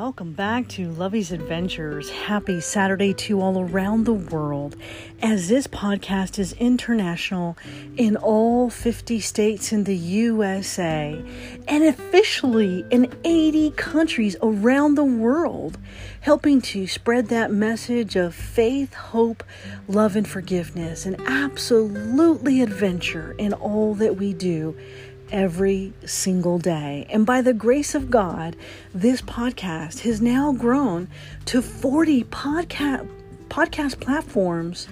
welcome back to Lovey's Adventures. Happy Saturday to all around the world, as this podcast is international in all 50 states in the USA and officially in 80 countries around the world, helping to spread that message of faith, hope, love, and forgiveness, and absolutely adventure in all that we do every single day. And by the grace of God, this podcast has now grown to 40 podcast podcast platforms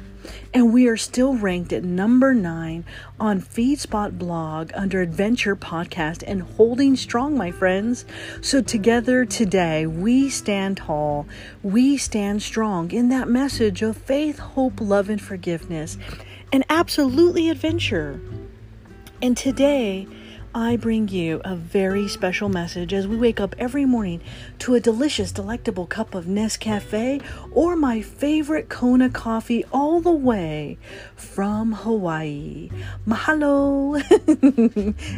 and we are still ranked at number 9 on FeedSpot blog under Adventure Podcast and holding strong, my friends. So together today, we stand tall. We stand strong in that message of faith, hope, love and forgiveness and absolutely adventure. And today, I bring you a very special message as we wake up every morning to a delicious, delectable cup of Nescafe or my favorite Kona coffee all the way from Hawaii. Mahalo!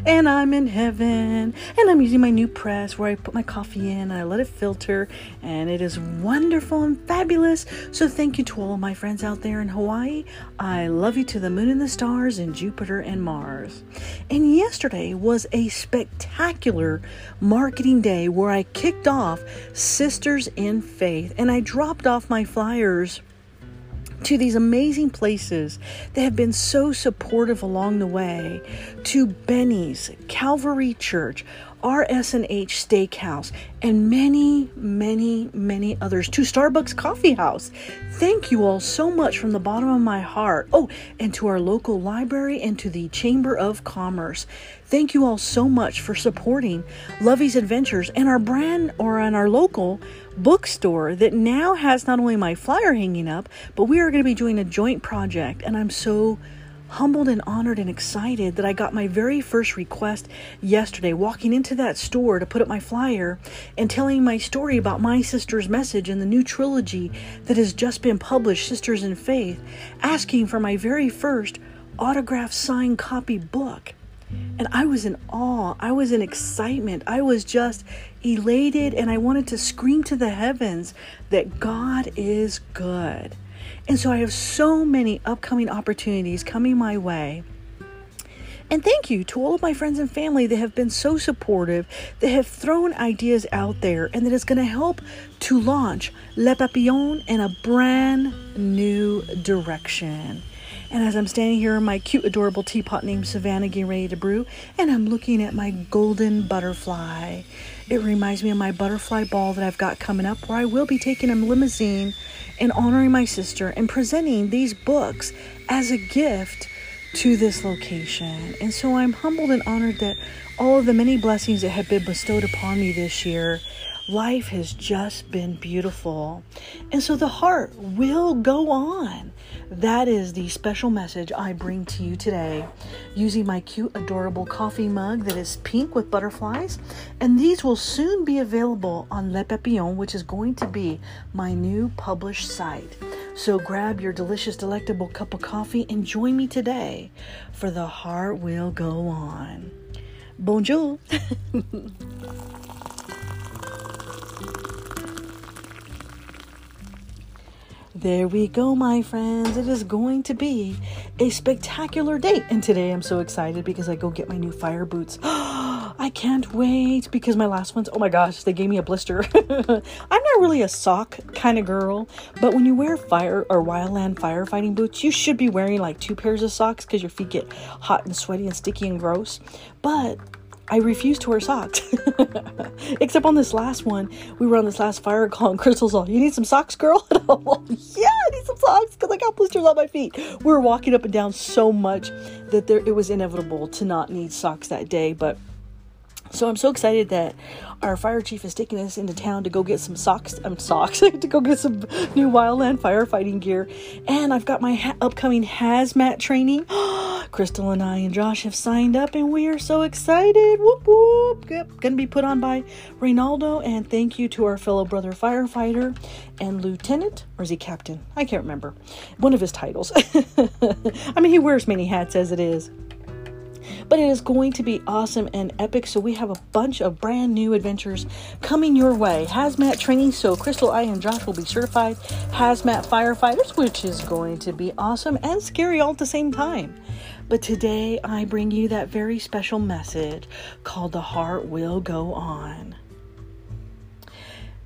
and I'm in heaven. And I'm using my new press where I put my coffee in and I let it filter, and it is wonderful and fabulous. So, thank you to all my friends out there in Hawaii. I love you to the moon and the stars and Jupiter and Mars. And yesterday, was a spectacular marketing day where I kicked off Sisters in Faith and I dropped off my flyers to these amazing places that have been so supportive along the way to Benny's, Calvary Church, RS&H Steakhouse, and many, many, many others to Starbucks Coffee House. Thank you all so much from the bottom of my heart. Oh, and to our local library and to the Chamber of Commerce. Thank you all so much for supporting Lovey's Adventures and our brand or on our local bookstore that now has not only my flyer hanging up, but we are going to be doing a joint project and I'm so humbled and honored and excited that I got my very first request yesterday, walking into that store to put up my flyer and telling my story about my sister's message in the new trilogy that has just been published, Sisters in Faith, asking for my very first autograph signed copy book. And I was in awe. I was in excitement. I was just elated and I wanted to scream to the heavens that God is good. And so I have so many upcoming opportunities coming my way. And thank you to all of my friends and family that have been so supportive, that have thrown ideas out there, and that is going to help to launch Le Papillon in a brand new direction. And as I'm standing here in my cute, adorable teapot named Savannah getting ready to brew, and I'm looking at my golden butterfly, it reminds me of my butterfly ball that I've got coming up where I will be taking a limousine and honoring my sister and presenting these books as a gift to this location. And so I'm humbled and honored that all of the many blessings that have been bestowed upon me this year, life has just been beautiful. And so the heart will go on. That is the special message I bring to you today using my cute, adorable coffee mug that is pink with butterflies. And these will soon be available on Le Papillon, which is going to be my new published site. So grab your delicious, delectable cup of coffee and join me today for the heart will go on. Bonjour. There we go, my friends. It is going to be a spectacular date. And today I'm so excited because I go get my new fire boots. I can't wait because my last ones, oh my gosh, they gave me a blister. I'm not really a sock kind of girl, but when you wear fire or wildland firefighting boots, you should be wearing like two pairs of socks because your feet get hot and sweaty and sticky and gross. But I refuse to wear socks. Except on this last one, we were on this last fire call, and Crystal's all, You need some socks, girl? And I'm all, Yeah, I need some socks because I got blisters on my feet. We were walking up and down so much that there, it was inevitable to not need socks that day. But so I'm so excited that our fire chief is taking us into town to go get some socks. I'm um, socks to go get some new wildland firefighting gear, and I've got my ha- upcoming hazmat training. Crystal and I and Josh have signed up, and we are so excited. Whoop whoop! Yep, gonna be put on by Reynaldo, and thank you to our fellow brother firefighter and lieutenant, or is he captain? I can't remember. One of his titles. I mean, he wears many hats as it is. But it is going to be awesome and epic. So we have a bunch of brand new adventures coming your way. Hazmat training. So Crystal, I, and Josh will be certified hazmat firefighters, which is going to be awesome and scary all at the same time. But today I bring you that very special message called The Heart Will Go On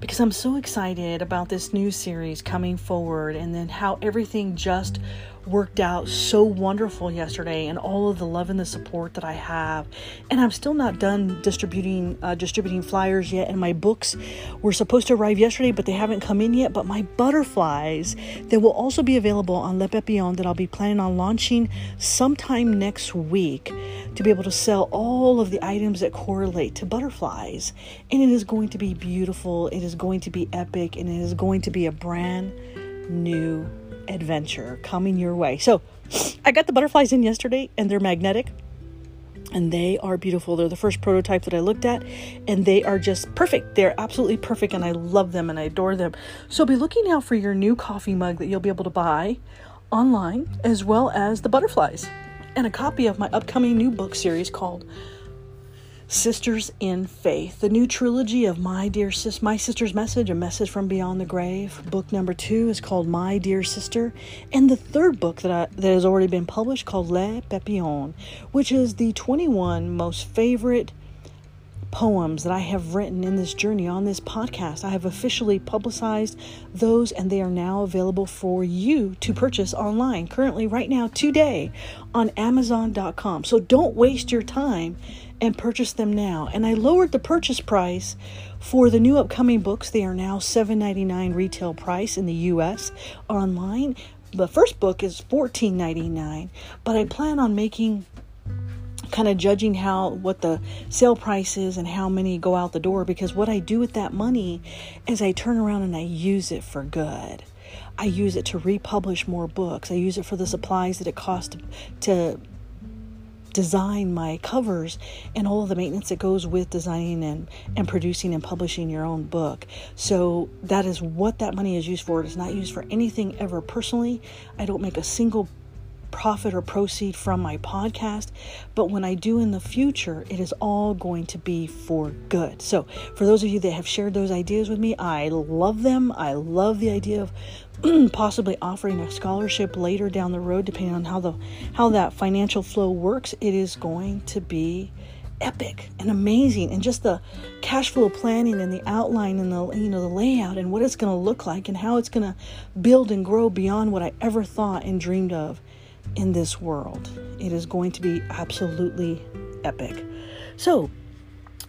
because I'm so excited about this new series coming forward and then how everything just worked out so wonderful yesterday and all of the love and the support that I have. And I'm still not done distributing uh, distributing flyers yet. And my books were supposed to arrive yesterday, but they haven't come in yet. But my butterflies that will also be available on Le Papillon that I'll be planning on launching sometime next week to be able to sell all of the items that correlate to butterflies. And it is going to be beautiful. It is going to be epic, and it is going to be a brand new adventure coming your way. So, I got the butterflies in yesterday and they're magnetic and they are beautiful. They're the first prototype that I looked at, and they are just perfect. They're absolutely perfect, and I love them and I adore them. So be looking out for your new coffee mug that you'll be able to buy online, as well as the butterflies, and a copy of my upcoming new book series called Sisters in Faith, the new trilogy of My Dear Sis, My Sister's Message, A Message from Beyond the Grave. Book number two is called My Dear Sister, and the third book that I, that has already been published called Les Papillons, which is the 21 most favorite poems that I have written in this journey on this podcast. I have officially publicized those and they are now available for you to purchase online currently right now today on amazon.com. So don't waste your time and purchase them now. And I lowered the purchase price for the new upcoming books. They are now $7.99 retail price in the US online. The first book is $14.99, but I plan on making kind of judging how what the sale price is and how many go out the door because what I do with that money is I turn around and I use it for good. I use it to republish more books. I use it for the supplies that it costs to, to design my covers and all the maintenance that goes with designing and, and producing and publishing your own book. So that is what that money is used for. It is not used for anything ever personally. I don't make a single profit or proceed from my podcast, but when I do in the future, it is all going to be for good. So, for those of you that have shared those ideas with me, I love them. I love the idea of possibly offering a scholarship later down the road depending on how the how that financial flow works it is going to be epic and amazing and just the cash flow planning and the outline and the you know the layout and what it's going to look like and how it's going to build and grow beyond what I ever thought and dreamed of in this world it is going to be absolutely epic so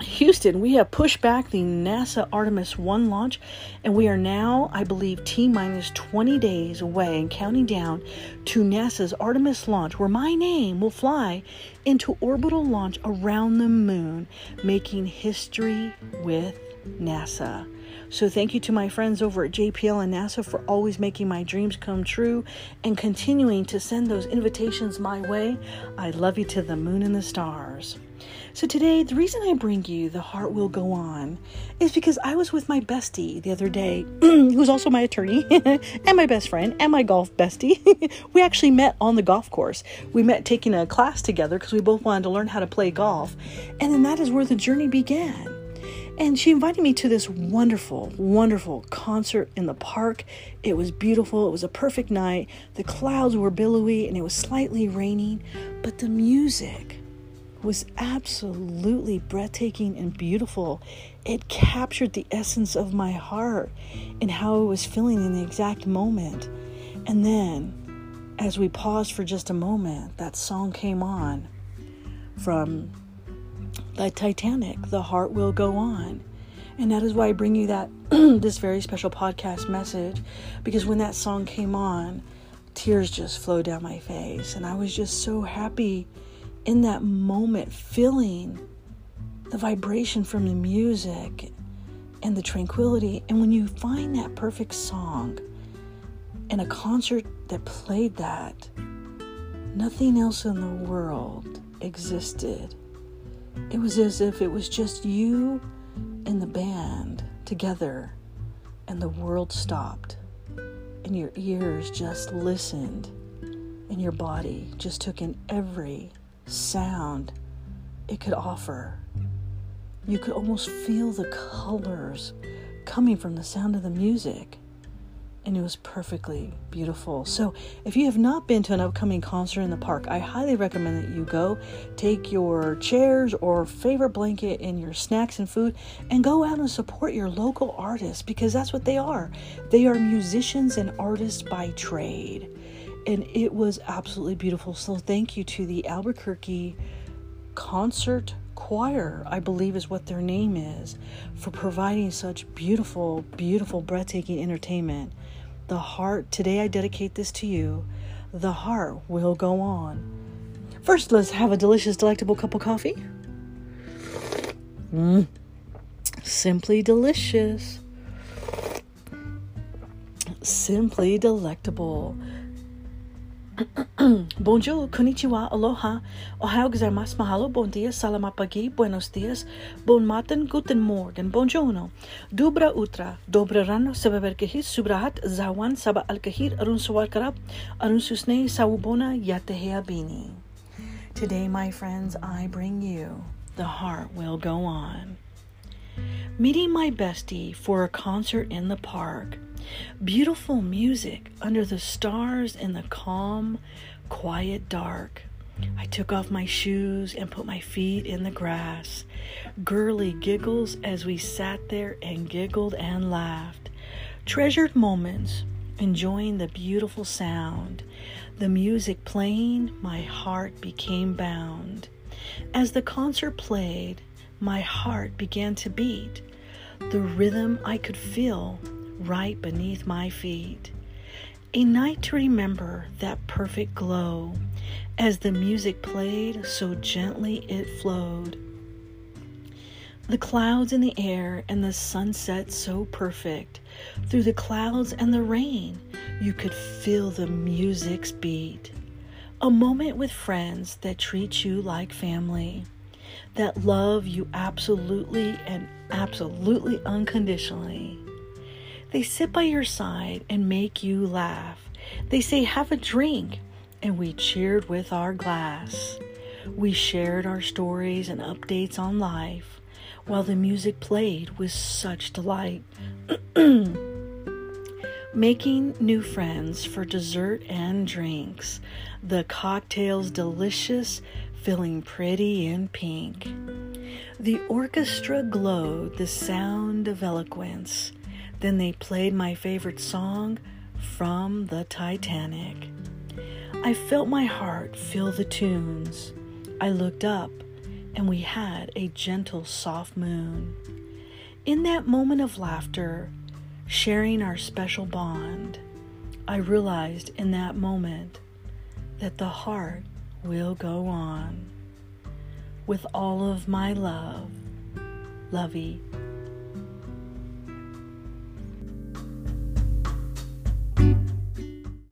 Houston, we have pushed back the NASA Artemis 1 launch, and we are now, I believe, T minus 20 days away and counting down to NASA's Artemis launch, where my name will fly into orbital launch around the moon, making history with NASA. So, thank you to my friends over at JPL and NASA for always making my dreams come true and continuing to send those invitations my way. I love you to the moon and the stars. So, today, the reason I bring you The Heart Will Go On is because I was with my bestie the other day, who's also my attorney and my best friend and my golf bestie. we actually met on the golf course. We met taking a class together because we both wanted to learn how to play golf. And then that is where the journey began. And she invited me to this wonderful, wonderful concert in the park. It was beautiful. It was a perfect night. The clouds were billowy and it was slightly raining, but the music was absolutely breathtaking and beautiful. It captured the essence of my heart and how I was feeling in the exact moment. And then, as we paused for just a moment, that song came on from the Titanic, The Heart Will Go On. And that is why I bring you that this very special podcast message because when that song came on, tears just flowed down my face and I was just so happy in that moment feeling the vibration from the music and the tranquility. And when you find that perfect song in a concert that played that, nothing else in the world existed. It was as if it was just you and the band together, and the world stopped, and your ears just listened, and your body just took in every sound it could offer. You could almost feel the colors coming from the sound of the music and it was perfectly beautiful. So, if you have not been to an upcoming concert in the park, I highly recommend that you go. Take your chairs or favorite blanket and your snacks and food and go out and support your local artists because that's what they are. They are musicians and artists by trade. And it was absolutely beautiful. So, thank you to the Albuquerque Concert Choir, I believe is what their name is, for providing such beautiful, beautiful, breathtaking entertainment. The heart, today I dedicate this to you. The heart will go on. First, let's have a delicious, delectable cup of coffee. Mmm. Simply delicious. Simply delectable. Bonjour, konnichiwa, aloha, ohayou gozaimasu, mahalo, bon dia, salamat pagi, buenos dias, bon matin, guten morgen, buongiorno, dubra utra, dobra rano, sababer kahir, subrahat, zawan, saba al kahir, arun sawal karab, arun susne, sawubona, yatehea bini. Today, my friends, I bring you The Heart Will Go On. Meeting my bestie for a concert in the park Beautiful music under the stars in the calm, quiet dark. I took off my shoes and put my feet in the grass. Girly giggles as we sat there and giggled and laughed. Treasured moments, enjoying the beautiful sound. The music playing, my heart became bound. As the concert played, my heart began to beat. The rhythm I could feel right beneath my feet. A night to remember that perfect glow. As the music played, so gently it flowed. The clouds in the air and the sunset so perfect. Through the clouds and the rain, you could feel the music's beat. A moment with friends that treat you like family, that love you absolutely and absolutely unconditionally. They sit by your side and make you laugh. They say, Have a drink. And we cheered with our glass. We shared our stories and updates on life while the music played with such delight. Making new friends for dessert and drinks. The cocktails delicious, feeling pretty in pink. The orchestra glowed the sound of eloquence. Then they played my favorite song from the Titanic. I felt my heart fill the tunes. I looked up and we had a gentle, soft moon. In that moment of laughter, sharing our special bond, I realized in that moment that the heart will go on. With all of my love, Lovey